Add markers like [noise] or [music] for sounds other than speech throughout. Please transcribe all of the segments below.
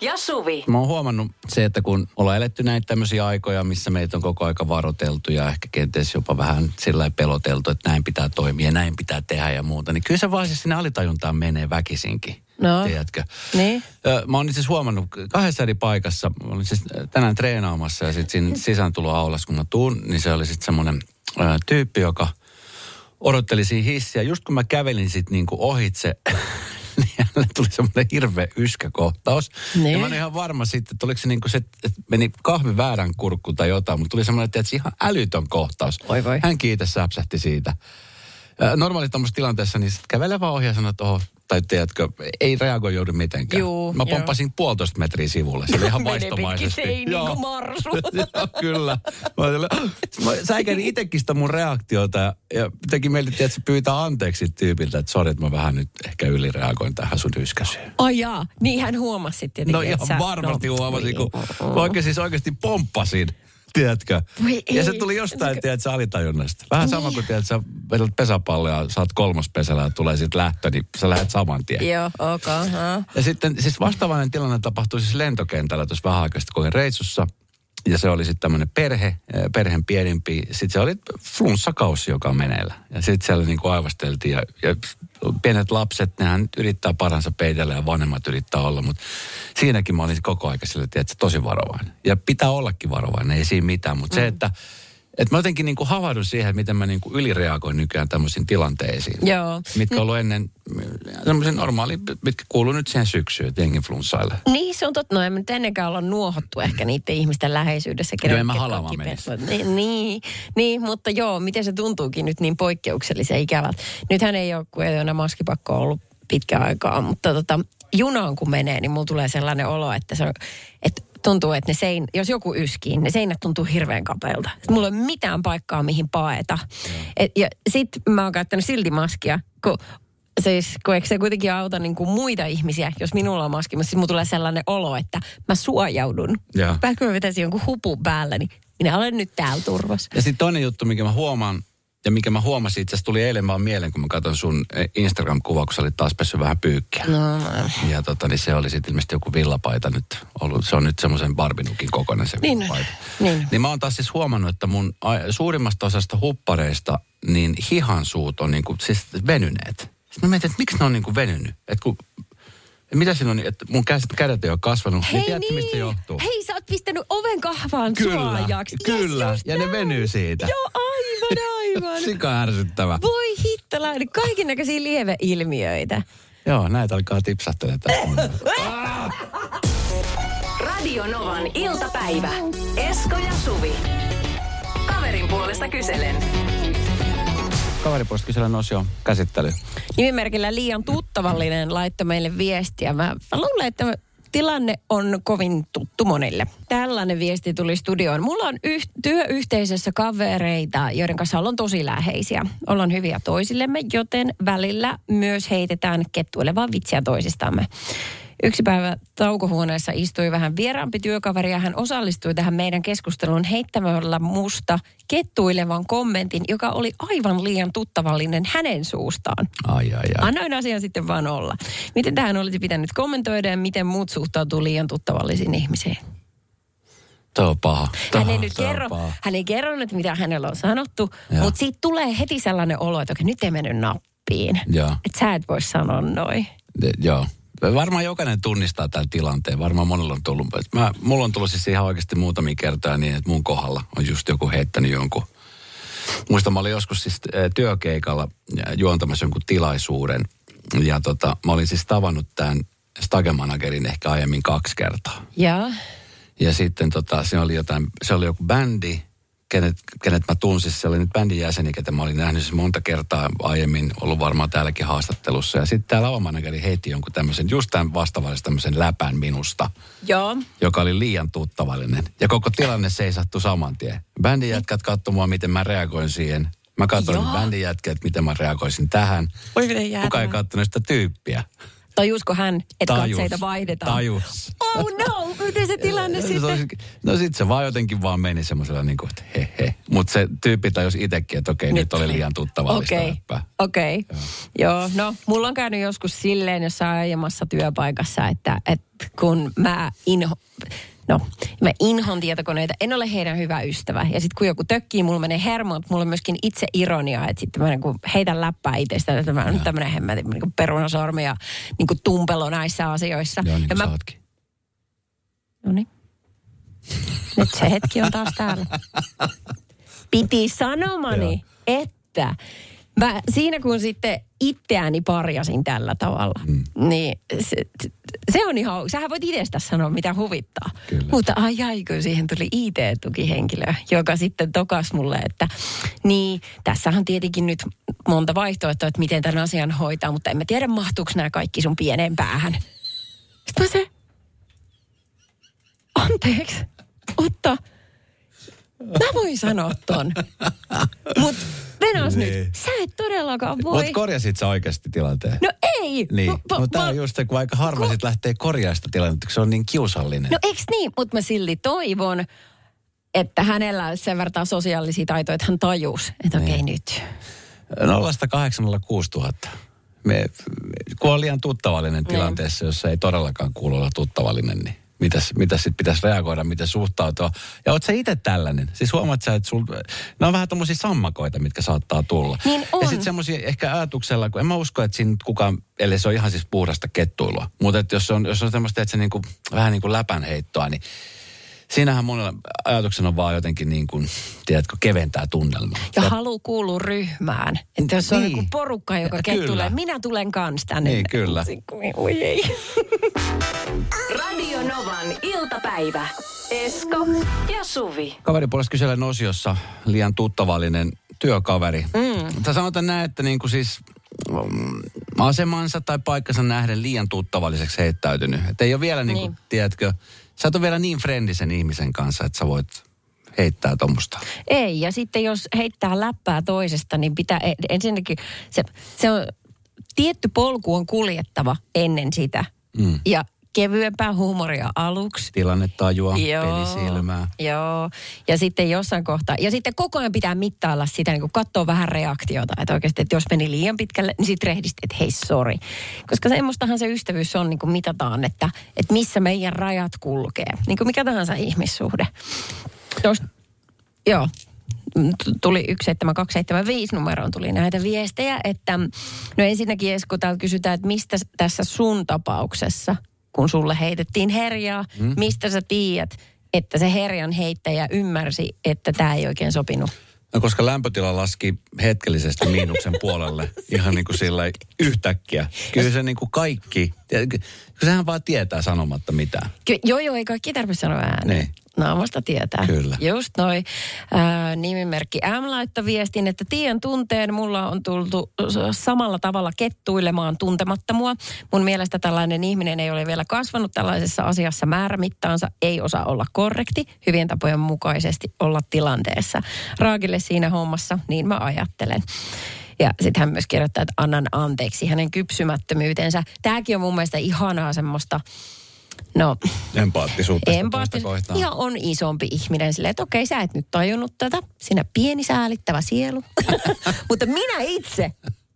ja Suvi. Mä oon huomannut se, että kun ollaan eletty näitä tämmöisiä aikoja, missä meitä on koko aika varoteltu ja ehkä kenties jopa vähän sillä peloteltu, että näin pitää toimia, näin pitää tehdä ja muuta, niin kyllä se vaan siis sinne alitajuntaan menee väkisinkin. No. Tiedätkö? Niin. Mä oon itse asiassa huomannut kahdessa eri paikassa. Mä olin siis tänään treenaamassa ja sitten siinä sisääntuloaulassa, kun mä tuun, niin se oli sitten semmoinen tyyppi, joka odotteli siinä hissiä. Just kun mä kävelin sitten niinku ohitse, niin hänelle tuli semmoinen hirveä yskäkohtaus. Niin. Ja mä olin ihan varma sitten, että oliko se niinku se, että meni kahvi väärän kurkku tai jotain, mutta tuli semmoinen, että ihan älytön kohtaus. Oi voi. Hän kiitos säpsähti siitä. Normaali tuommoisessa tilanteessa, niin sitten kävele vaan ohi ja sanoo, että oho, tai tiedätkö, ei reagoi joudu mitenkään. Juu, Mä joo. pomppasin puolitoista metriä sivulle. Se oli ihan [laughs] pitkin vaistomaisesti. seiniä kuin marsu. [laughs] Joo, kyllä. Mä, mä säikärin itekin sitä mun reaktiota ja, teki meille, että se pyytää anteeksi tyypiltä, että sori, että mä vähän nyt ehkä ylireagoin tähän sun yskäsyyn. Ai jaa, niin hän huomasi tietenkin, No ihan sä- varmasti no, huomasin, kun mä oikein siis oikeasti pomppasin. Tiedätkö? Voi ja se ei. tuli jostain, tiedätkö, alitajunnasta. Vähän sama Niin. kuin, tiedätkö, sä vedät pesäpalloa saat kolmospesällä ja tulee sitten lähtö, niin sä lähdet saman tien. Joo, ok. Ja sitten siis vastaavainen tilanne tapahtui siis lentokentällä tuossa vähän aikaa sitten, reissussa. Ja se oli sitten tämmöinen perhe, eh, perheen pienimpi. Sitten se oli flunssakausi, joka on meneillä. Ja sitten siellä niin kuin aivasteltiin. Ja, ja pienet lapset, nehän yrittää paransa peitellä ja vanhemmat yrittää olla. Mutta siinäkin mä olin koko ajan sillä, että tosi varovainen. Ja pitää ollakin varovainen, ei siinä mitään. Mutta mm. se, että että mä jotenkin niin kuin havahdun siihen, että miten mä niin kuin ylireagoin nykyään tämmöisiin tilanteisiin Joo. mitkä on ollut ennen semmoisen normaali, mitkä kuuluu nyt siihen syksyyn, että jengi flunssaille. Niin, se on totta. No, nyt ennenkään olla nuohottu ehkä niiden ihmisten läheisyydessä. Joo, en mä halamaan. Niin, niin, niin, mutta joo, miten se tuntuukin nyt niin poikkeuksellisen ikävältä. Nythän ei ole, kun ei ole maskipakko ollut pitkä aikaa, mutta tota, junaan kun menee, niin mulla tulee sellainen olo, että, se on, että tuntuu, että ne sein, jos joku yskii, ne seinät tuntuu hirveän kapeilta. Sitten Mulla ei ole mitään paikkaa, mihin paeta. Et, ja sit mä oon käyttänyt silti maskia, kun siis kun eikö se kuitenkin auta niin kuin muita ihmisiä, jos minulla on maski, mutta siis mulla tulee sellainen olo, että mä suojaudun. Vaikka mä vetäisin jonkun hupun päällä, niin minä olen nyt täällä turvassa. Ja sitten toinen juttu, mikä mä huomaan, ja mikä mä huomasin, itse asiassa tuli eilen vaan mieleen, kun mä katson sun eh, Instagram-kuvaa, kun sä olit taas pessyt vähän pyykkiä. No, Ja tota, niin se oli sitten ilmeisesti joku villapaita nyt ollut. Se on nyt semmoisen barbinukin kokoinen se Niin, villapaita. niin. niin mä oon taas siis huomannut, että mun suurimmasta osasta huppareista, niin hihansuut on niinku, siis venyneet. Sitten mä mietin, että miksi ne on niinku venynyt? Et kun, mitä siinä on, että mun käs- kädet ei ole kasvanut. niin Hei tiedätkö, niin, mistä se johtuu? hei sä oot pistänyt oven kahvaan Kyllä, suojaksi. kyllä. Yes, Ja ne näin. venyy siitä. Joo, aivan, aivan. Sika ärsyttävä. Voi hittolainen, kaiken näköisiä lieveilmiöitä. Joo, näitä alkaa tipsahtelemaan. [laughs] Radio Novan iltapäivä. Esko ja Suvi. Kaverin puolesta kyselen. Kaveripuolesta kyselen osio käsittely. Nimimerkillä liian tuttavallinen laittoi meille viestiä. Mä, mä luulen, että tilanne on kovin tuttu monille. Tällainen viesti tuli studioon. Mulla on yh- työyhteisössä kavereita, joiden kanssa ollaan tosi läheisiä. Ollaan hyviä toisillemme, joten välillä myös heitetään kettuilevaa vitsiä toisistamme. Yksi päivä taukohuoneessa istui vähän vieraampi työkaveri ja hän osallistui tähän meidän keskusteluun heittämällä musta kettuilevan kommentin, joka oli aivan liian tuttavallinen hänen suustaan. Ai, ai, ai. Annoin asian sitten vaan olla. Miten tähän olisi pitänyt kommentoida ja miten muut suhtautuu liian tuttavallisiin ihmisiin? Tuo on paha. Tuo, Hän ei nyt on kerro, paha. hän ei kerro nyt, mitä hänellä on sanottu, Joo. mutta siitä tulee heti sellainen olo, että okei, nyt ei mennyt nappiin. Että sä et voi sanoa noin. Joo. Varmaan jokainen tunnistaa tämän tilanteen. Varmaan monella on tullut. Mä, mulla on tullut siis ihan oikeasti muutamia kertoja niin, että mun kohdalla on just joku heittänyt jonkun. Muistan, mä olin joskus siis työkeikalla juontamassa jonkun tilaisuuden. Ja tota, mä olin siis tavannut tämän stagemanagerin ehkä aiemmin kaksi kertaa. Ja Ja sitten tota, se oli jotain, se oli joku bändi, kenet, kenet mä tunsin. Se oli nyt bändin jäseni, ketä mä olin nähnyt siis monta kertaa aiemmin, ollut varmaan täälläkin haastattelussa. Ja sitten tämä lavamanageri heitti jonkun tämmöisen, just tämän vastaavallisen tämmöisen läpän minusta, joo. joka oli liian tuttavallinen. Ja koko tilanne seisattu saman tien. Bändin jätkät katsoi mua, miten mä reagoin siihen. Mä katsoin bändin jätkiä, että miten mä reagoisin tähän. Kuka ei katsonut sitä tyyppiä. Tajusko hän, että Tajus. katseita vaihdetaan? Tajus. Oh no, miten se tilanne sitten? olisi- No sit se vaan jotenkin vaan meni semmoisella niin kuin, että he he. Mutta se tyyppi tajus itsekin, että okei, nyt, oli liian tuttavallista Okei, läppää. okei. Joo, no mulla on käynyt joskus silleen jossain aiemmassa työpaikassa, että, että kun mä inho, no, mä inhon tietokoneita, en ole heidän hyvä ystävä. Ja sitten kun joku tökkii, mulla menee hermot, mulla on myöskin itse ironia, että sitten mä niin kuin heitän läppää itsestä, että mä oon nyt tämmöinen hemmetin niin kuin perunasormi ja niin kuin tumpelo näissä asioissa. Joo, niin ja mä, no niin. Nyt se hetki on taas täällä. Piti sanomani, että mä, siinä kun sitten itseäni parjasin tällä tavalla, mm. niin se, se on ihan, sähän voit itsestä sanoa mitä huvittaa. Kyllä. Mutta ai ai, kun siihen tuli IT-tukihenkilö, joka sitten tokas mulle, että niin, tässähän on tietenkin nyt monta vaihtoehtoa, että miten tämän asian hoitaa, mutta en mä tiedä mahtuuko nämä kaikki sun pieneen päähän. Sitten mä se, anteeksi, Otto, mä voin sanoa ton. [laughs] Mut Venas Niin. nyt, sä et todellakaan voi. Mutta korjasit sä oikeasti tilanteen? no ei. Niin, mutta tämä ma- on just se, kun aika harva sit lähtee korjaamaan sitä tilannetta, kun se on niin kiusallinen. No eiks niin, mutta mä silti toivon, että hänellä olisi sen verran sosiaalisia taitoja, että hän tajus, että okei Niin. nyt. 0806000. Me, kun on liian tuttavallinen tilanteessa, jossa ei todellakaan kuulu olla tuttavallinen, niin mitäs, mitäs sitten pitäisi reagoida, miten suhtautua. Ja oot sä itse tällainen? Siis huomaat sä, että sul, ne on vähän tommosia sammakoita, mitkä saattaa tulla. Niin on. Ja sitten semmoisia ehkä ajatuksella, kun en mä usko, että siinä kukaan, ellei se on ihan siis puhdasta kettuilua. Mutta että jos on, jos on semmoista, että se niinku, vähän niin kuin läpänheittoa, niin siinähän monella ajatuksena on vaan jotenkin niin kuin, tiedätkö, keventää tunnelmaa. Ja halu kuuluu ryhmään. Että jos on Niin. niin. porukka, joka Ja kyllä. minä tulen kans tänne. Niin, kyllä. Oi ei. [laughs] Radio Novan iltapäivä. Esko ja Suvi. Kaveripuolesta kyselen osiossa liian tuttavallinen työkaveri. Mm. Tai sanotaan näin, että niin kuin siis mm, asemansa tai paikkansa nähden liian tuttavalliseksi heittäytynyt. Että ei ole vielä niin kuin, Niin. tiedätkö, sä et ole vielä niin frendisen ihmisen kanssa, että sä voit heittää tuommoista. Ei, ja sitten jos heittää läppää toisesta, niin pitää ensinnäkin, se, se on, tietty polku on kuljettava ennen sitä. Mm. Ja kevyempää huumoria aluksi. Tilannetajua, pelisilmää. Joo, ja sitten jossain kohtaa, ja sitten koko ajan pitää mittailla sitä, niin katsoa vähän reaktiota, että oikeasti, että jos meni liian pitkälle, niin sitten rehdisti, että hei, sorry. Koska semmoistahan se ystävyys on, niin kuin mitataan, että, että missä meidän rajat kulkee. Niin kuin mikä tahansa ihmissuhde. Jos, joo, tuli 17275 numeroon tuli näitä viestejä, että no ensinnäkin Esko täältä kysytään, että mistä tässä sun tapauksessa, kun sulle heitettiin herjaa, mm. mistä sä tiedät, että se herjan heittäjä ymmärsi, että tämä ei oikein sopinut. No koska lämpötila laski hetkellisesti miinuksen [laughs] puolelle ihan niin kuin sillä yhtäkkiä. Kyllä se niin kuin kaikki, sehän vaan tietää sanomatta mitään. Ky- joo, joo, ei kaikki tarvitse sanoa ääneen. Niin. Naamasta tietää. Kyllä. Just noin. Ää, nimimerkki M laittoi viestin, että tien tunteen mulla on tultu samalla tavalla kettuilemaan tuntematta mua. Mun mielestä tällainen ihminen ei ole vielä kasvanut tällaisessa asiassa määrämittaansa, ei osaa olla korrekti, hyvien tapojen mukaisesti olla tilanteessa. Raakille siinä hommassa, niin mä ajattelen. Ja sitten hän myös kirjoittaa, että annan anteeksi hänen kypsymättömyytensä. Tämäkin on mun mielestä ihanaa semmoista, no Empaattisuutta sitä Empaatti toista kohtaan. ja on isompi ihminen silleen, että okei, sä et nyt tajunnut tätä. Sinä pieni säälittävä sielu. [laughs] Mutta minä itse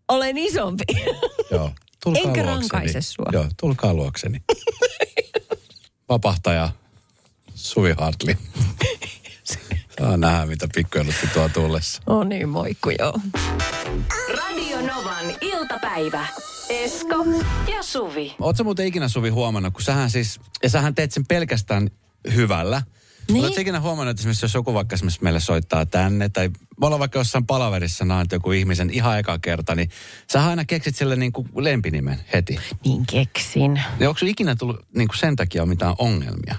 olen isompi. [laughs] Joo. Tulkaa Enkä luokseni. rankaise sua. Joo, tulkaa luokseni. [laughs] Vapahtaja Suvi Hartli. Saa nähdä, mitä pikkujuttu tuo tullessa. on niin moikku, joo. Radio Novan iltapäivä. Esko ja Suvi. Oletko muuten ikinä Suvi huomannut, kun sähän siis, ja sähän teet sen pelkästään hyvällä. Niin. Oletko ikinä huomannut, että esimerkiksi jos joku vaikka esimerkiksi meille soittaa tänne, tai me ollaan vaikka jossain palaverissa näet joku ihmisen ihan eka kerta, niin sä aina keksit sille niin kuin lempinimen heti. Niin keksin. Niin onko ikinä tullut niin kuin sen takia mitään ongelmia?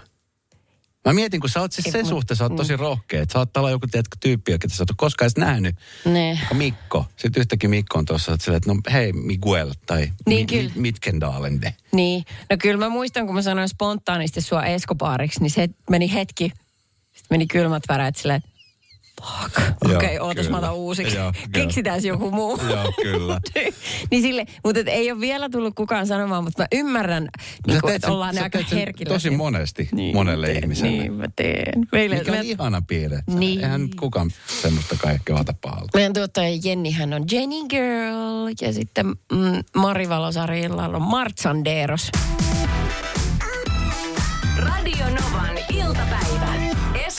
Mä mietin, kun sä oot siis sen suhteen, sä oot tosi rohkea. Että saattaa olla joku tiedätkö, tyyppi, joka sä oot koskaan edes nähnyt. Ne. Mikko. Sitten yhtäkkiä Mikko on tuossa, että, että no hei Miguel tai Niin, kyllä. Mitkendalende. Niin. No kyllä mä muistan, kun mä sanoin spontaanisti sua Eskopaariksi, niin se meni hetki. Sitten meni kylmät väreet silleen, että fuck. Okei, okay, ootas mä otan uusiksi. Joo, Keksitään joku muu. [laughs] Joo, kyllä. [laughs] niin sille, mutta et ei ole vielä tullut kukaan sanomaan, mutta mä ymmärrän, niin kuin, että ollaan sä aika herkillä. Tosi monesti niin, monelle teen, ihmiselle. Niin, mä teen. Meille, Mikä on me, ihana piirre. Niin. Eihän kukaan semmoista kaikkea ota pahalla. meidän tuottaja Jenni, hän on Jenny Girl ja sitten mm, Mari Valosarilla on Martsanderos. Radio Novan iltapäivä.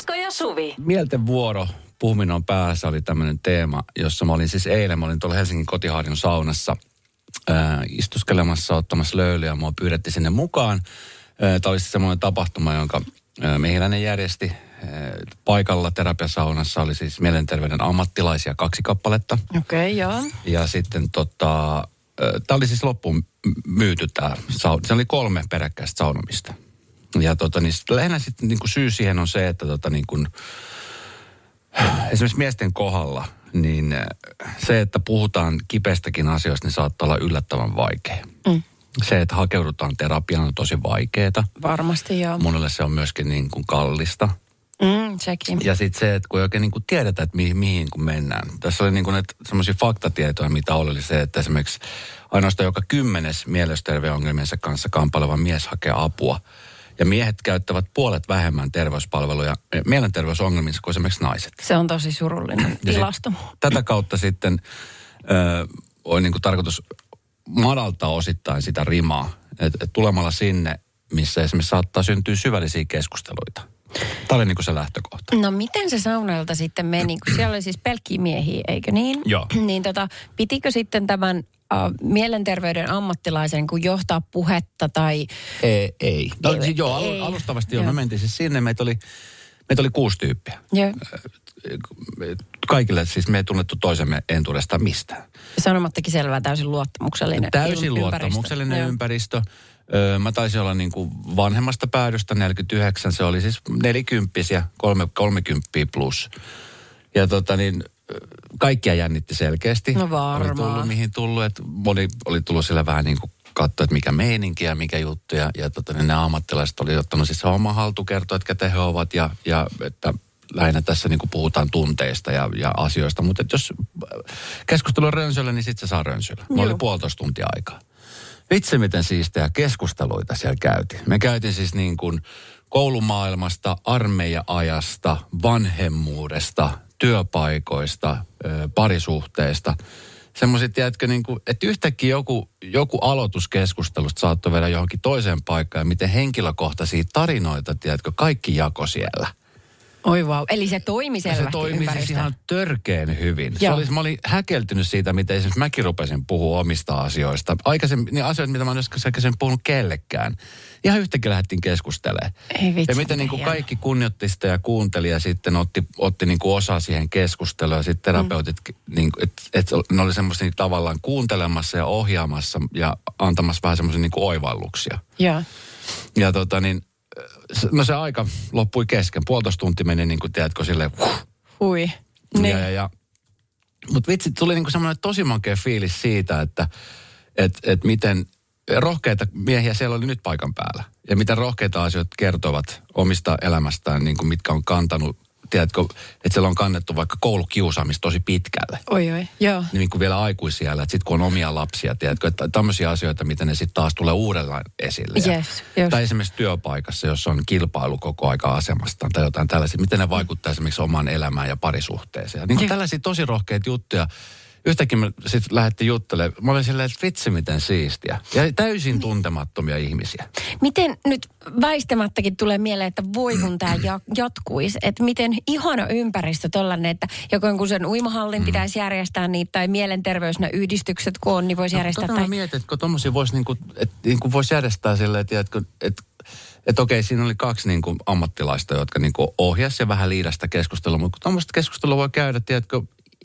Esko ja Suvi. Mielten vuoro, puhuminen on päässä, oli tämmöinen teema, jossa mä olin siis eilen, mä olin tuolla Helsingin kotihaadin saunassa ää, istuskelemassa, ottamassa löylyä ja mua pyydettiin sinne mukaan. Tämä oli siis semmoinen tapahtuma, jonka ää, Mehiläinen järjesti. Ää, paikalla terapiasaunassa oli siis mielenterveyden ammattilaisia kaksi kappaletta. Okei, okay, joo. Ja sitten tota, tämä oli siis loppuun myyty tämä sauna. Se oli kolme peräkkäistä saunomista. Ja tota, niin sit lähinnä sitten niin syy siihen on se, että tota, niin kuin, esimerkiksi miesten kohdalla, niin äh, se, että puhutaan kipeästäkin asioista, niin saattaa olla yllättävän vaikea. Mm. Se, että hakeudutaan terapiaan on tosi vaikeaa. Varmasti joo. Monelle se on myöskin niin kuin kallista. Mm, sekin. Ja sitten se, että kun ei oikein niin kuin tiedetä, että mihin, mihin kun mennään. Tässä oli niin kuin semmoisia faktatietoja, mitä oli, oli se, että esimerkiksi ainoastaan joka kymmenes mielenterveysongelmiensa kanssa kamppaileva mies hakee apua. Ja miehet käyttävät puolet vähemmän terveyspalveluja eh, mielenterveysongelmissa kuin esimerkiksi naiset. Se on tosi surullinen tilasto. sit Tätä kautta sitten ö, on niin kuin tarkoitus madaltaa osittain sitä rimaa. Et, et tulemalla sinne, missä esimerkiksi saattaa syntyä syvällisiä keskusteluita. Tämä oli niin kuin se lähtökohta. No miten se saunailta sitten meni, kun siellä oli siis pelkkiä miehiä, eikö niin? Joo. niin tota, pitikö sitten tämän mielenterveyden ammattilaisen kun johtaa puhetta tai... Ei. ei. No, Ei, siis joo, alu, ei. alustavasti joo. Me mentiin siis sinne. Meitä oli, meitä oli kuusi tyyppiä. Joo, Kaikille siis me ei tunnettu toisemme entuudestaan mistään. sanomattakin selvää, täysin luottamuksellinen Täysin il- luottamuksellinen Joo. ympäristö. Öö, mä taisin olla niin kuin vanhemmasta päädystä 49, se oli siis nelikymppisiä, kolme, kolmekymppisiä plus. Ja tota niin, kaikkia jännitti selkeästi. No varmaan. Oli tullut mihin tullut, että moni oli tullut sillä vähän niin kuin katsoa, että mikä meininki ja mikä juttu. Ja, ja tota, niin nämä ammattilaiset oli ottanut siis oma haltu kertoa, että ketä he ovat ja, ja että lähinnä tässä niin kuin puhutaan tunteista ja, ja asioista. Mutta jos keskustelu on rönsöllä, niin sitten se saa rönsyllä. Mulla oli puolitoista tuntia aikaa. Vitsi, miten siistejä keskusteluita siellä käytiin. Me käytiin siis niin kuin koulumaailmasta, armeija-ajasta, vanhemmuudesta, työpaikoista, parisuhteista. Semmoiset, tiedätkö, niin kuin, että yhtäkkiä joku, joku aloituskeskustelusta saattoi viedä johonkin toiseen paikkaan, ja miten henkilökohtaisia tarinoita, tiedätkö, kaikki jako siellä. Oi vau. Eli se toimi selvästi se toimi siis ihan törkeen hyvin. Se Joo. oli, mä olin häkeltynyt siitä, miten esimerkiksi mäkin rupesin puhua omista asioista. Aikaisemmin, niin asioita, mitä mä en aikaisemmin puhunut kellekään. Ihan yhtäkkiä lähdettiin keskustelemaan. Ei vitsi, ja miten niin kuin kaikki kunnioitti sitä ja kuunteli ja sitten otti, otti niin kuin osaa siihen keskusteluun. Ja sitten terapeutit, mm. niin kuin, että et ne oli semmoisia niin tavallaan kuuntelemassa ja ohjaamassa ja antamassa vähän semmoisia niin kuin oivalluksia. Joo. Ja tota niin, se- no se aika loppui kesken. Puolitoista tuntia meni niin kuin, tiedätkö, silleen, huh, Hui. ja, Niin. ja, ja. Mutta vitsi, tuli niinku semmoinen tosi makea fiilis siitä, että et, et miten rohkeita miehiä siellä oli nyt paikan päällä. Ja miten rohkeita asioita kertovat omista elämästään, niin kuin mitkä on kantanut, tiedätkö, että siellä on kannettu vaikka koulukiusaamista tosi pitkälle. Oi oi. Joo. Niin kuin vielä aikuisia, että sitten kun on omia lapsia, tiedätkö, että tämmöisiä asioita, miten ne sitten taas tulee uudelleen esille. Ja- Yes. Tai esimerkiksi työpaikassa, jos on kilpailu koko aika asemastaan tai jotain tällaisia, miten ne vaikuttaa esimerkiksi omaan elämään ja parisuhteeseen. Niin kuin tällaisia tosi rohkeita juttuja. Yhtäkkiä me sitten lähdettiin juttelemaan. Mä olin silleen, että vitsi miten siistiä. Ja täysin tuntemattomia ihmisiä. Miten nyt väistämättäkin tulee mieleen, että voi kun tämä jatkuisi, että miten ihana ympäristö tollainen, että joko jonkun sen uimahallin pitäisi järjestää niitä tai mielenterveys, nämä yhdistykset kun on, niin voisi järjestää. Tota Tai... mä mietin, että kun tommosia voisi niinku, että niinku vois järjestää silleen, tiedätkö, että että okei, siinä oli kaksi niinku ammattilaista, jotka niinku ohjasi ja vähän liidasta keskustelua, mutta kun tuommoista keskustelua voi käydä, tiedätkö,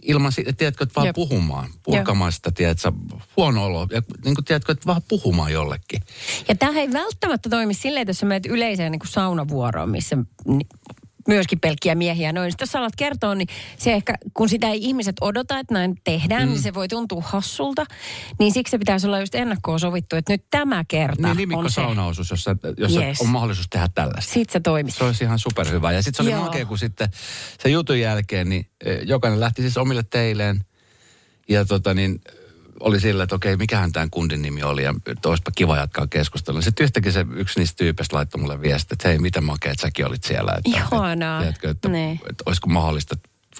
ilman sitä, tiedätkö, että vaan Jep. puhumaan, purkamaan sitä, tiedätkö, huono olo, ja niin kuin, tiedätkö, että vaan puhumaan jollekin. Ja tämähän ei välttämättä toimi silleen, että jos sä menet yleiseen niin kuin saunavuoroon, missä myöskin pelkkiä miehiä noin. Sitten jos alat kertoa, niin se ehkä, kun sitä ei ihmiset odota, että näin tehdään, mm. niin se voi tuntua hassulta. Niin siksi se pitäisi olla just ennakkoon sovittu, että nyt tämä kerta Niin on se. saunaosuus, jossa, jossa Yes. on mahdollisuus tehdä tällaista. Sitten se toimii. Se olisi ihan superhyvä. Ja sitten se oli Joo. makea, kun sitten se jutun jälkeen, niin eh, jokainen lähti siis omille teilleen. Ja tota niin, oli sillä, että okei, mikähän tämän kundin nimi oli ja että olisipa kiva jatkaa keskustelua. Sitten yhtäkkiä se yksi niistä tyypeistä laittoi mulle viestiä, että hei, mitä makea, että säkin olit siellä. Että, Ihanaa. Että, tiedätkö, että, Niin. että, olisiko mahdollista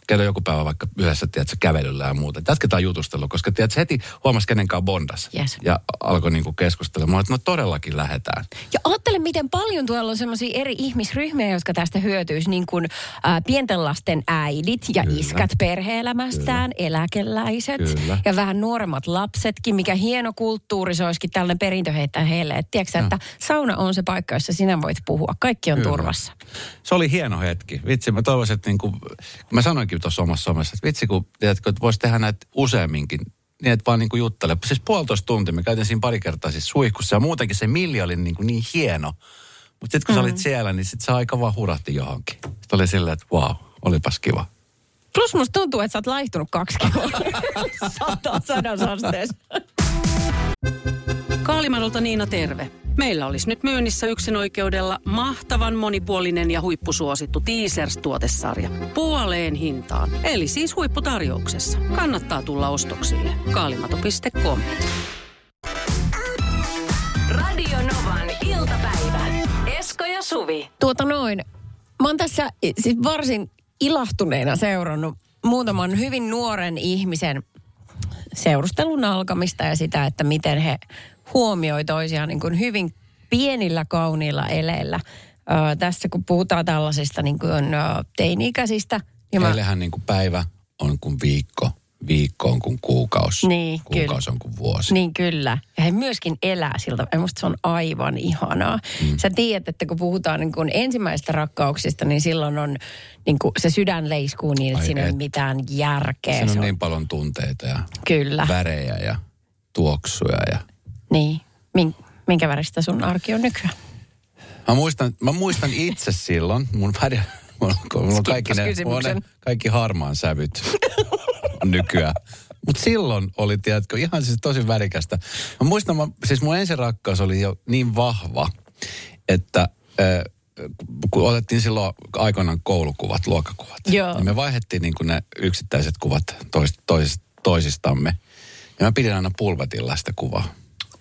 käydä joku päivä vaikka yhdessä, tiedätkö, kävelyllä ja muuta. Jatketaan jutustelua, koska tiedätkö, heti huomasi kenenkaan bondas. Yes. Ja alkoi niinku olin, että no todellakin lähdetään. Ja ajattele, miten paljon tuolla on sellaisia eri ihmisryhmiä, jotka tästä hyötyisi, niin kuin ää, pienten lasten äidit ja Kyllä. iskät perhe-elämästään, eläkeläiset Kyllä. ja vähän nuoremmat lapsetkin. Mikä hieno kulttuuri se olisikin tällainen perintö heittää heille. Et tiedätkö, että sauna on se paikka, jossa sinä voit puhua. Kaikki on Kyllä. turvassa. Se oli hieno hetki. Vitsi, mä toivoisin, että niin kuin, mä sanoinkin tuossa omassa somessa, että vitsi, kun tiedätkö, että voisi tehdä näitä useamminkin, niin että vaan niin kuin juttele. Siis puolitoista tuntia, me käytin siinä pari kertaa siis suihkussa ja muutenkin se milli oli niin, kuin niin hieno. Mutta sitten kun sä olit siellä, niin sitten se aika vaan hurahti johonkin. Sitten oli silleen, että vau, wow, olipas kiva. Plus musta tuntuu, että sä oot laihtunut kaksi kiloa. [laughs] Sata sadassa asteessa. Kaalimadolta Niina terve. Meillä olisi nyt myynnissä yksin oikeudella mahtavan monipuolinen ja huippusuosittu Teasers-tuotesarja. Puoleen hintaan, eli siis huipputarjouksessa. Kannattaa tulla ostoksille. Kaalimato.com Radio Novan iltapäivä. Esko ja Suvi. Tuota noin. Mä oon tässä siis varsin ilahtuneena seurannut muutaman hyvin nuoren ihmisen seurustelun alkamista ja sitä, että miten he huomioi toisiaan niin kuin hyvin pienillä kauniilla eleillä. Ö, tässä kun puhutaan tällaisista niin kuin, ö, teini-ikäisistä. Ja mä, niin kuin päivä on kuin viikko, viikko on kuin kuukausi, Niin, kuukausi on kuin vuosi. Niin kyllä. Ja he myöskin elää siltä. Ja musta se on aivan ihanaa. Mm. Sä tiedät, että kun puhutaan niin kuin ensimmäistä rakkauksista, niin silloin on niin kuin se sydän leiskuu niin, että Ai siinä ei ole et. mitään järkeä. Siinä Se on niin paljon tunteita ja Kyllä. värejä ja tuoksuja ja Niin. Min, minkä väristä sun arki on nykyään? Mä muistan, mä muistan itse silloin, mun väri, mulla on, mulla on kaikki, ne, mulla ne, kaikki harmaan sävyt [laughs] nykyään. Mutta silloin oli, tiedätkö, ihan siis tosi värikästä. Mä muistan, mä, siis mun ensirakkaus oli jo niin vahva, että äh, kun otettiin silloin aikoinaan koulukuvat, luokkakuvat. Joo. Niin me vaihdettiin niin ne yksittäiset kuvat tois, tois, toisistamme. Ja mä pidin aina pulvetilla sitä kuvaa.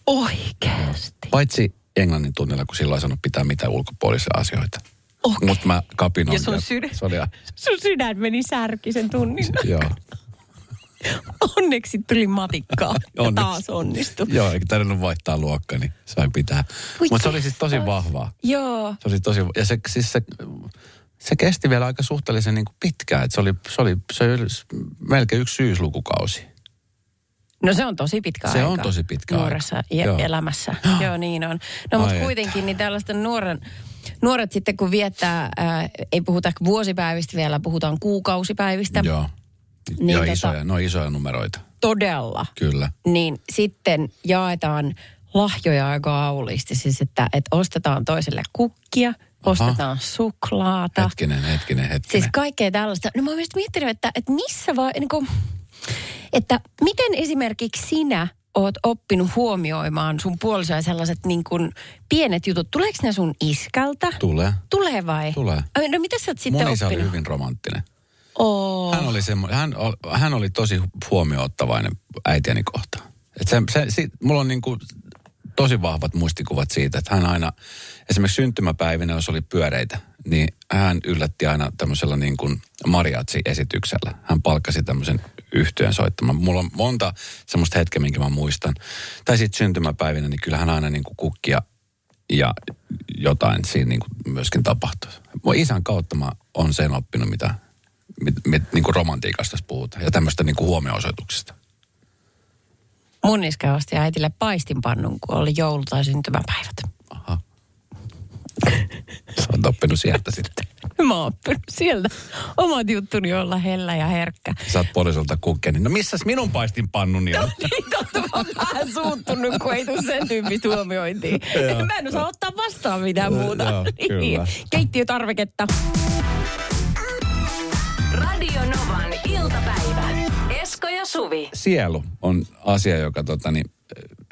Oikeasti. Paitsi englannin tunnilla, kun silloin ei sanonut pitää mitään ulkopuolisia asioita. Okei. Mutta mä kapinoin. Ja sun sydän- Se oli, Sun sydän meni särki sen tunnin. joo. [laughs] Onneksi tuli matikkaa. Ja Onneksi. taas onnistui. joo, eikä tarvinnut vaihtaa luokkaa, niin sai pitää. Mutta se oli siis tosi vahvaa. Joo. Se oli tosi, ja se, siis se, se kesti vielä aika suhteellisen niin kuin pitkään. Et se oli, se oli, se oli melkein yksi syyslukukausi. No se on tosi pitkä Se aika. on tosi pitkä Nuoressa aika. Joo. elämässä. Joo, niin on. No mutta kuitenkin niin tällaista nuoren, nuoret sitten kun viettää, ää, ei puhuta vuosipäivistä vielä, puhutaan kuukausipäivistä. Joo. Niin ja tota- isoja, no isoja numeroita, Todella. kyllä. Niin sitten jaetaan lahjoja aika aulisti. Siis että, että ostetaan toiselle kukkia, ostetaan suklaata. Hetkinen, hetkinen, hetkinen. Siis kaikkea tällaista. No mä oon myös miettinyt, että, että missä vai, niin kuin, että miten esimerkiksi sinä oot oppinut huomioimaan sun puolisoja sellaiset niin kuin pienet jutut. Tuleeko ne sun iskältä? Tulee. Tulee vai? Tulee. No mitä sä oot sitten Mun isä oli oppinut? hyvin romanttinen. Oo. Hän oli, semmo, hän, hän oli tosi huomioottavainen äitiäni kohtaan. Et se, se, si, mulla on niinku tosi vahvat muistikuvat siitä, että hän aina, esimerkiksi syntymäpäivinä, jos oli pyöreitä, niin hän yllätti aina tämmöisellä niin kuin mariatsi-esityksellä. Hän palkkasi tämmöisen yhtyön soittamaan. Mulla on monta semmoista hetkeä, minkä mä muistan. Tai sitten syntymäpäivinä, niin kyllähän aina niin kuin kukkia ja jotain siinä niin kuin myöskin tapahtui. Mun isän kautta mä on sen oppinut, mitä, mit, mit, niin kuin romantiikasta puhutaan ja tämmöistä niin kuin huomio-osoituksista. Mun iskä osti äitille paistinpannun, kun oli joulu- tai syntymäpäivät. Sä oot oppinut sieltä sitten. Mä oon oppinut sieltä. Omat juttuni olla hellä ja herkkä. Sä oot puolisolta kukkeni. No missäs minun paistinpannuni on? No niin, totta, mä oon vähän suuttunut, kun ei tuu sen tyyppistä huomiointiin. mä en osaa ottaa vastaan mitään muuta. Joo, niin. kyllä. Keittiötarviketta. Radio Novan iltapäivä. Esko ja Suvi. Sielu on asia, joka tota, niin,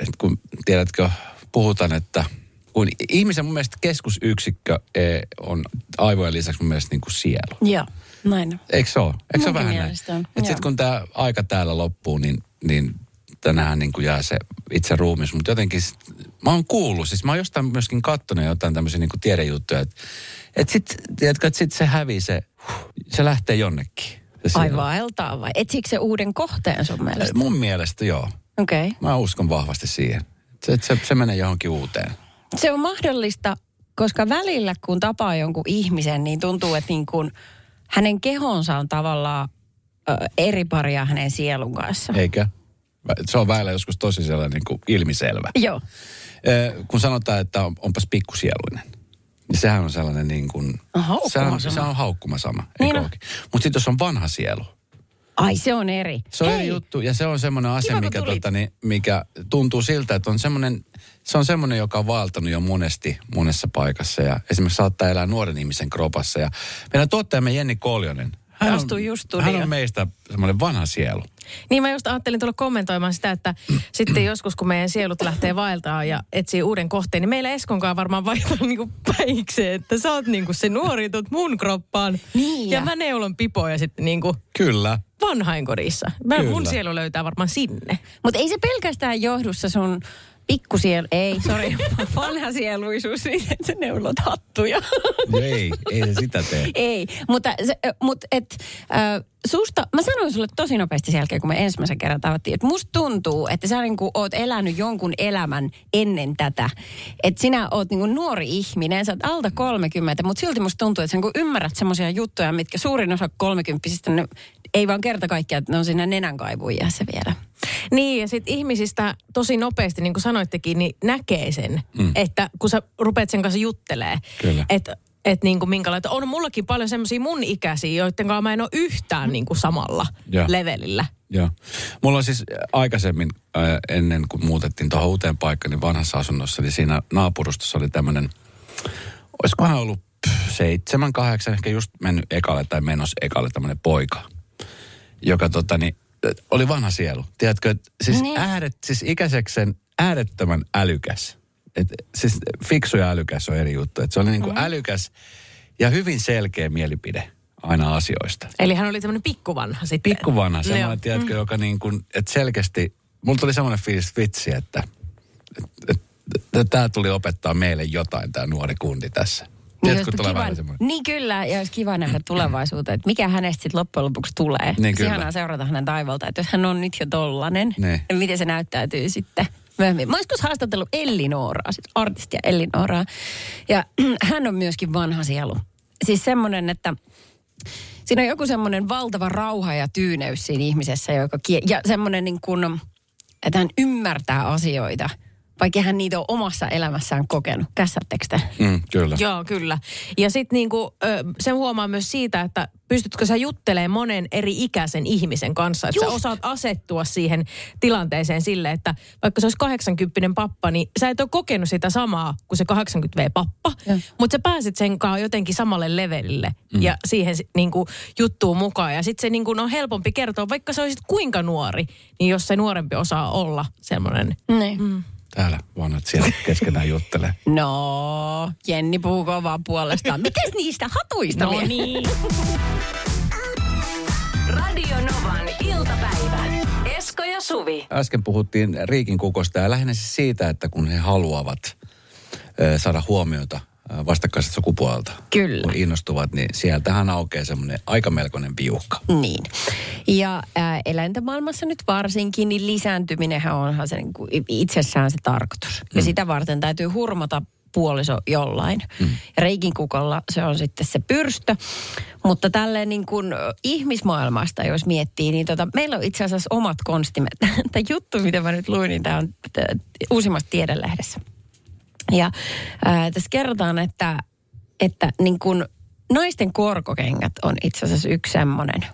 eh, kun tiedätkö, puhutaan, että – kun ihmisen mun mielestä keskusyksikkö eh, on aivojen lisäksi mun mielestä niin kuin sielu. Joo, näin. Eikö se ole? Eikö se ole vähän näin? on, sitten kun tämä aika täällä loppuu, niin, niin tänään niin kuin jää se itse ruumis. Mutta jotenkin, sit- mä oon kuullut, siis mä oon jostain myöskin kattonut jotain tämmöisiä niin kuin tiedejuttuja, että et sit, tiedätkö, että sit se hävii se, se lähtee jonnekin. se Ai vaeltaa vai? Etsikö se uuden kohteen sun mielestä? Mun mielestä joo. Okei. Okay. Mä uskon vahvasti siihen. Se, se, se menee johonkin uuteen. Se on mahdollista, koska välillä kun tapaa jonkun ihmisen, niin tuntuu, että niin kuin hänen kehonsa on tavallaan ö, eri paria hänen sielun kanssa. Eikä? Se on väillä joskus tosi sellainen niin kuin ilmiselvä. Joo. Ö, kun sanotaan, että on, onpas pikkusieluinen, niin sehän on sellainen niin kuin... Haukkuma se on, sama. se on haukkuma sama. Niin. Mutta sitten jos on vanha sielu, Ai se on eri. se on Hei, eri juttu. Ja se on semmoinen asia, mikä, tota, niin, mikä tuntuu siltä, että on semmoinen, se on semmoinen, joka on vaeltanut jo monesti monessa paikassa. Ja esimerkiksi saattaa elää nuoren ihmisen kropassa. Ja meidän tuottajamme Jenni Koljonen, hän on, Astui just hän on meistä semmoinen vanha sielu. Niin mä just ajattelin tulla kommentoimaan sitä, että sitten [clears throat] joskus kun meidän sielut lähtee vaeltaa ja etsii uuden kohteen, niin meillä Eskonkaan varmaan vaihtaa niinku päikseen, että sä oot niinku se nuori, tuut mun kroppaan. Niin ja ja- mä neulon pipoja sitten niinku Kyllä. vanhainkodissa. Mä, mun Kyllä. sielu löytää varmaan sinne. Mutta ei se pelkästään johdu se sun pikkusielu, ei, sori, [laughs] vanha sieluisuus, niin että neulot hattuja. ei, ei se sitä tee. ei, mutta, se, ö, mut et, äh, susta, mä sanoin sulle tosi nopeasti sen jälkeen, kun me ensimmäisen kerran tavattiin, että musta tuntuu, että sä niinku oot elänyt jonkun elämän ennen tätä. Että sinä oot niinku nuori ihminen, sä oot alta 30, mutta silti musta tuntuu, että sä niinku ymmärrät semmoisia juttuja, mitkä suurin osa kolmekymppisistä ne, ei vaan kerta kaikkiaan, että ne on siinä nenänkaivuijassa vielä. Niin, ja sitten ihmisistä tosi nopeasti, niin kuin sanoittekin, niin näkee sen, mm. että kun sä rupeat sen kanssa juttelee, että et niin kuin minkälaista. On mullakin paljon semmoisia mun ikäisiä, joiden kanssa mä en ole yhtään niin kuin samalla Joo. levelillä. Joo. Mulla on siis aikaisemmin, äh, ennen kuin muutettiin tuohon uuteen paikkaan, niin vanhassa asunnossa, niin siinä naapurustossa oli tämmöinen, olisikohan ollut seitsemän, kahdeksan, ehkä just mennyt ekalle tai menos ekalle tämmöinen poika, joka tota niin, oli vanha sielu. Tiedätkö, siis, Niin. ääret, siis ikäiseksen äärettömän älykäs. Et, siis fiksu ja älykäs on eri juttu. Et se oli niinku älykäs ja hyvin selkeä mielipide aina asioista Eli hän oli tämmöinen pikkuvanha sitten. pikkuvanha, semmoinen, tiedätkö, joka niin kuin, että selkeästi, mulla tuli semmoinen fiilis vitsi, että, että, että tämä tuli opettaa meille jotain, tämä nuori kundi tässä. Tiedätkö, Niin, olisi vähän semmoinen. niin kyllä, ja olisi kiva nähdä tulevaisuuteen, että mikä hänestä sitten loppujen lopuksi tulee. Niin, Niin kyllä. Ihanaa seurata hänen taivalta, että jos hän on nyt jo tollanen, Niin. niin miten se näyttäytyy sitten myöhemmin. Mä olisiko haastatellut Ellinooraa, sit artistia Ellinooraa, ja [clears throat] hän on myöskin vanha sielu. Siis semmoinen, että siinä on joku semmoinen valtava rauha ja tyyneys siinä ihmisessä, joka kie- ja semmoinen niin kuin, että hän ymmärtää asioita, vaikka hän niitä on omassa elämässään kokenut. Kässättekö te? Mm, kyllä. Joo, kyllä. Ja sitten niinku, sen huomaa myös siitä, että pystytkö sä juttelemaan monen eri ikäisen ihmisen kanssa. Että sä osaat asettua siihen tilanteeseen sille, että vaikka se olisi 80 pappa, niin sä et ole kokenut sitä samaa kuin se 80V-pappa. Joo. Mutta sä pääset sen kanssa jotenkin samalle levelille mm. ja siihen si- niinku, juttuun mukaan. Ja sitten se niinku, on helpompi kertoa, vaikka sä olisit kuinka nuori, niin jos se nuorempi osaa olla semmoinen Niin. Mm. Täällä vanhat siellä keskenään juttelee. [laughs] No, Jenni puhuu kovaa puolestaan. Mikäs niistä hatuista No vielä? niin. Radio Novan iltapäivä. Esko ja Suvi. Äsken puhuttiin Riikin kukosta ja lähinnä siis siitä, että kun he haluavat saada huomiota vastakkaiset sukupuolelta. Kyllä. Kun innostuvat, niin sieltähän aukeaa semmoinen aika melkoinen viuhka. Niin. Ja ää, eläintämaailmassa nyt varsinkin, niin lisääntyminenhän onhan se niin kuin itsessään se tarkoitus. Ja sitä varten täytyy hurmata puoliso jollain. Mm. Reikin kukolla se on sitten se pyrstö. Mutta tälleen niin kuin ihmismaailmasta, jos miettii, niin tota, meillä on itse asiassa omat konstimme. [laughs] Tämä juttu, mitä mä nyt luin, niin tämä on t- uusimmassa tiedelehdessä. Ja ää, tässä kerrotaan, että, että niin kun naisten korkokengät on itse asiassa yksi semmoinen,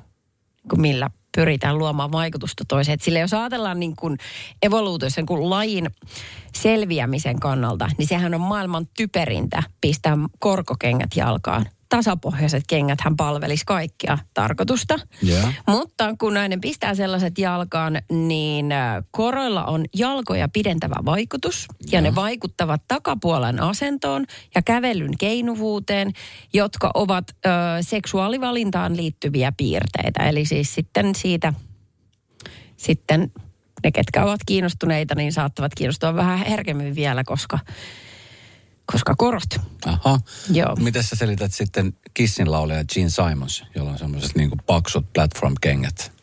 kun millä pyritään luomaan vaikutusta toiseen. Et sillä jos ajatellaan niin kuin evoluutiossa niin kuin lajin selviämisen kannalta, niin sehän on maailman typerintä pistää korkokengät jalkaan tasapohjaiset kengät hän palvelisi kaikkia tarkoitusta. Joo. Mutta kun nainen pistää sellaiset jalkaan, niin äh, koroilla on jalkoja pidentävä vaikutus. Ja ne vaikuttavat takapuolen asentoon ja kävelyn keinuvuuteen, jotka ovat ö, seksuaalivalintaan liittyviä piirteitä. Eli siis sitten siitä, sitten ne, ketkä ovat kiinnostuneita, niin saattavat kiinnostua vähän herkemmin vielä, koska, koska korot. Aha. Joo. Miten sä selität sitten Kissin laulaja Gene Simons, jolla on semmoiset niin paksut platform-kengät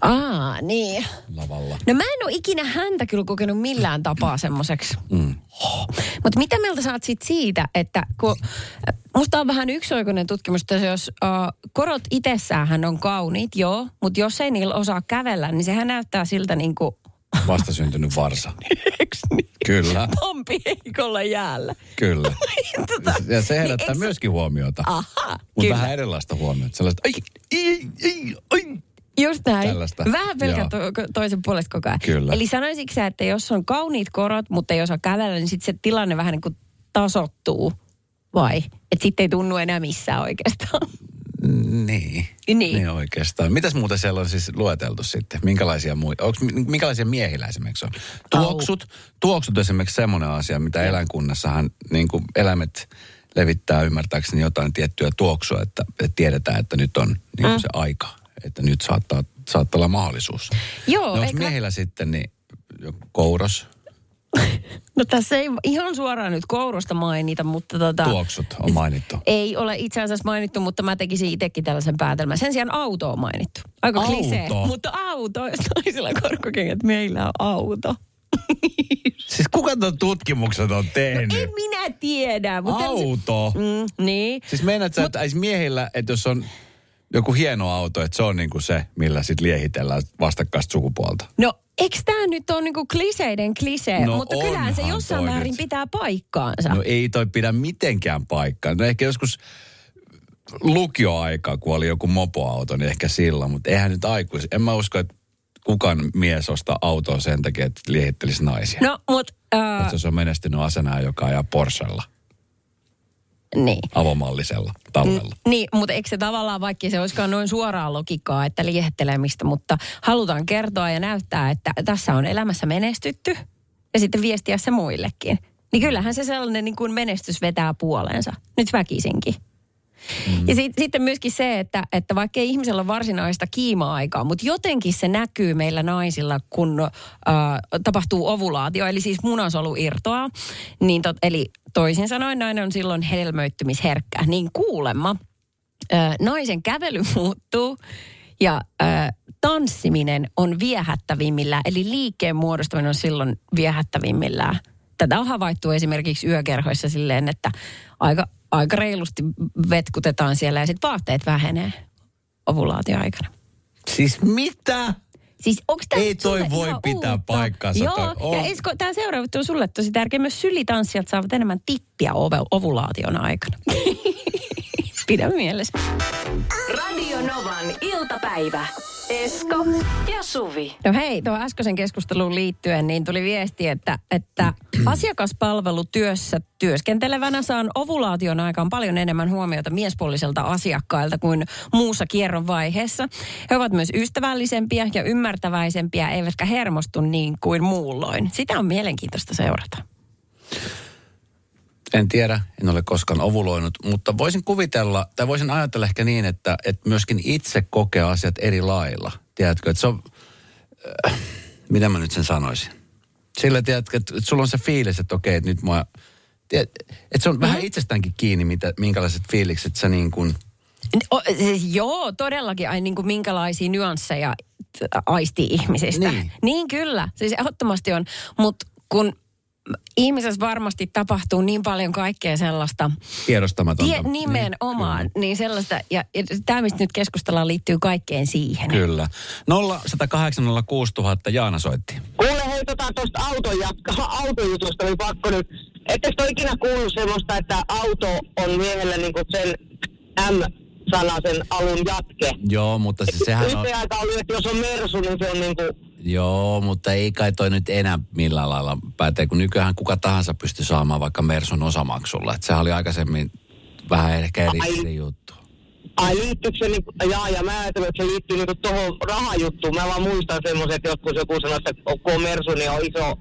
Aa, niin. lavalla? No mä en ole ikinä häntä kyllä kokenut millään tapaa semmoiseksi. Mm. Mutta mitä mieltä saat sit siitä, että kun, musta on vähän yksioikoinen tutkimus, että jos uh, korot itsessään on kauniit, joo, mutta jos ei niillä osaa kävellä, niin sehän näyttää siltä niin kuin, Vastasyntynyt varsa. [laughs] Kyllä, pompi heikolla jäällä. kyllä. [laughs] Tota, Ja se herättää niin eikö- myöskin huomiota. Aha, Mutta vähän erilaista huomiota. Sellaista, ai, ai, ai, ai. Just näin. Tällaista. Vähän pelkät Joo. to- toisen puolesta koko ajan. Kyllä. Eli sanoisitko sä, että jos on kauniit korot, mutta ei osaa kävellä, niin sitten se tilanne vähän niin kuin tasottuu? Vai? Että sitten ei tunnu enää missään oikeastaan. Niin. Niin. Niin oikeastaan. Mitäs muuta siellä on siis lueteltu sitten? Minkälaisia, muu, onks, minkälaisia miehillä esimerkiksi on? Tuoksut. Tuoksut esimerkiksi semmoinen asia, mitä eläinkunnassahan niin kuin eläimet levittää ymmärtääkseni jotain tiettyä tuoksua, että, että tiedetään, että nyt on niin kuin Mm. se aika. Että nyt saattaa, saattaa olla mahdollisuus. Joo, no, onko miehillä sitten niin kouros, [laughs] No tässä ei ihan suoraan nyt kourosta mainita, mutta tota... tuoksut on mainittu? Ei ole itse asiassa mainittu, mutta mä tekisin itsekin tällaisen päätelmän. Sen sijaan auto on mainittu. Aika Auto? klisee. Mutta auto, jos naisilla korkokengät, meillä on auto. [laughs] Siis kuka tuon tutkimukset on tehnyt? En minä tiedä. Mutta Auto? Mm, niin. Siis meinaat sä, että edes miehillä, että jos on joku hieno auto, että se on niinku se, millä sit liehitellään vastakkaista sukupuolta. No, eikö tämä nyt ole niinku kliseiden klisee? No mutta kyllähän se jossain määrin nyt. pitää paikkaansa. No ei toi pidä mitenkään paikkaa. No ehkä joskus lukioaikaa, kun oli joku mopoauto, niin ehkä silloin, mutta eihän nyt aikuisi. En mä usko, että kukaan mies ostaa autoa sen takia, että liehittelisi naisia. No, mutta... Mutta se on menestynyt asenaa, joka ajaa Porschella, niin. avomallisella tallella. Niin, mutta eikö se tavallaan, vaikka se olisikaan noin suoraa logiikkaa, että liehettelemistä, mutta halutaan kertoa ja näyttää, että tässä on elämässä menestytty ja sitten viestiä se muillekin. Niin kyllähän se sellainen niin kuin menestys vetää puoleensa, nyt väkisinkin. Mm. Ja sit, sitten myöskin se, että, että vaikka ei ihmisellä ole varsinaista kiima-aikaa, mutta jotenkin se näkyy meillä naisilla, kun äh, tapahtuu ovulaatio, eli siis munasolu irtoaa. Niin tot, eli toisin sanoen nainen on silloin hedelmöittymisherkkä. Niin kuulemma äh, naisen kävely muuttuu ja äh, tanssiminen on viehättävimmillään, eli liikkeen muodostaminen on silloin viehättävimmillään. Tätä on havaittu esimerkiksi yökerhoissa silleen, että aika, aika reilusti vetkutetaan siellä ja sitten vaatteet vähenee ovulaatioaikana. Siis mitä? Siis onko tämä Ei toi voi pitää paikkaansa, Joo, toi on- ja Esko, tämä seuraava on sulle tosi tärkeä. Myös sylitanssijat saavat enemmän tippiä ove- ovulaation aikana. [laughs] Pidä mielessä. Radio Novan iltapäivä. Esko ja Suvi. No hei, tuohon äskeisen keskusteluun liittyen niin tuli viesti, että, että [clears throat] asiakaspalvelutyössä työskentelevänä saan ovulaation aikaan paljon enemmän huomiota miespuoliselta asiakkailta kuin muussa kierron vaiheessa. He ovat myös ystävällisempiä ja ymmärtäväisempiä, eivätkä hermostu niin kuin muulloin. Sitä on mielenkiintoista seurata. En tiedä, en ole koskaan ovuloinut, mutta voisin kuvitella, tai voisin ajatella ehkä niin, että, että myöskin itse kokee asiat eri lailla. Tiedätkö, että se on, äh, mitä mä nyt sen sanoisin? Sillä tiedätkö, että, että sulla on se fiilis, että okei, että nyt mua, tiedät, että se on vähän itsestäänkin kiinni, mitä, minkälaiset fiilikset sä niin kuin, O, siis joo, todellakin. Ai niin kuin minkälaisia nyansseja aistii ihmisistä. Niin. niin kyllä, siis ehdottomasti on. Mutta kun ihmisessä varmasti tapahtuu niin paljon kaikkea sellaista, tiedostamatonta. tie, nimenomaan, niin, sellaista, ja, ja tämä mistä nyt keskustellaan liittyy kaikkeen siihen. Kyllä. 0 108 000 Jaana soitti. Kuule, hei tota tuosta auton [laughs] autojutusta oli pakko nyt. Ettekö te ole ikinä kuullut semmoista, että auto on miehellä niinku sen M-sanasen alun jatke? Joo, mutta siis sehän on... Yhteen aikaan oli, että jos on Mersu, niin se on niinku... Joo, mutta ei kai toi nyt enää millään lailla pätee, kun nykyään kuka tahansa pystyy saamaan vaikka Mersun osamaksulla. Et sehän oli aikaisemmin vähän ehkä eri, Ai. eri juttu. Ai liittyykö se, niinku, jaa, ja mä ajattelin, että se liittyy niinku tuohon rahajuttuun. Mä vaan muistan semmoisen, että joskus joku sanoi, että kun on Mersu, niin on iso,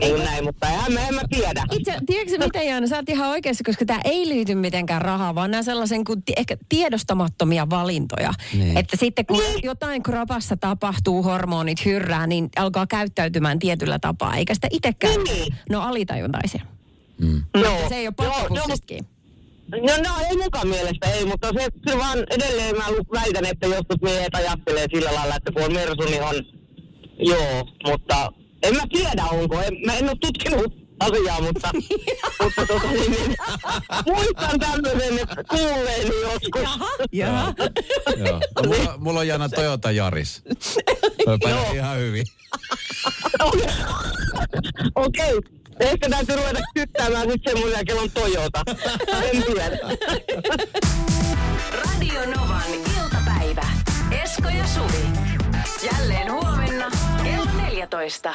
niin näin, mutta eihän mä, en mä tiedä. Itse, tiedätkö mitä Jaana, sä oot ihan oikeassa, koska tämä ei liity mitenkään rahaan, vaan nämä sellaisen kuin, ehkä tiedostamattomia valintoja. Niin. Että sitten kun jotain kropassa tapahtuu, hormonit hyrrää, niin alkaa käyttäytymään tietyllä tapaa, eikä sitä itsekään. Niin. No alitajuntaisia. Joo. Se ei ole Joo, joo, pakkopussistakin. No, no ei mukaan mielestä ei, mutta se, se vaan edelleen mä väitän, että joskus miehet ajattelee sillä lailla, että kun on Mersu, niin on joo, mutta en mä tiedä onko, en, mä en ole tutkinut asiaa, mutta, [laughs] mutta tota, niin, niin, muistan tämmöisen, että kuulleeni joskus. Jaha. Joo. No, mulla, mulla on Jana Toyota Jaris. Mä pärjään ihan hyvin. Okei. Ehkä täytyy ruveta kyttäämään nyt semmoisia, kello on Toyota. En tiedä. Radio Novan iltapäivä. Esko ja Suvi. Jälleen huomenna kello 14.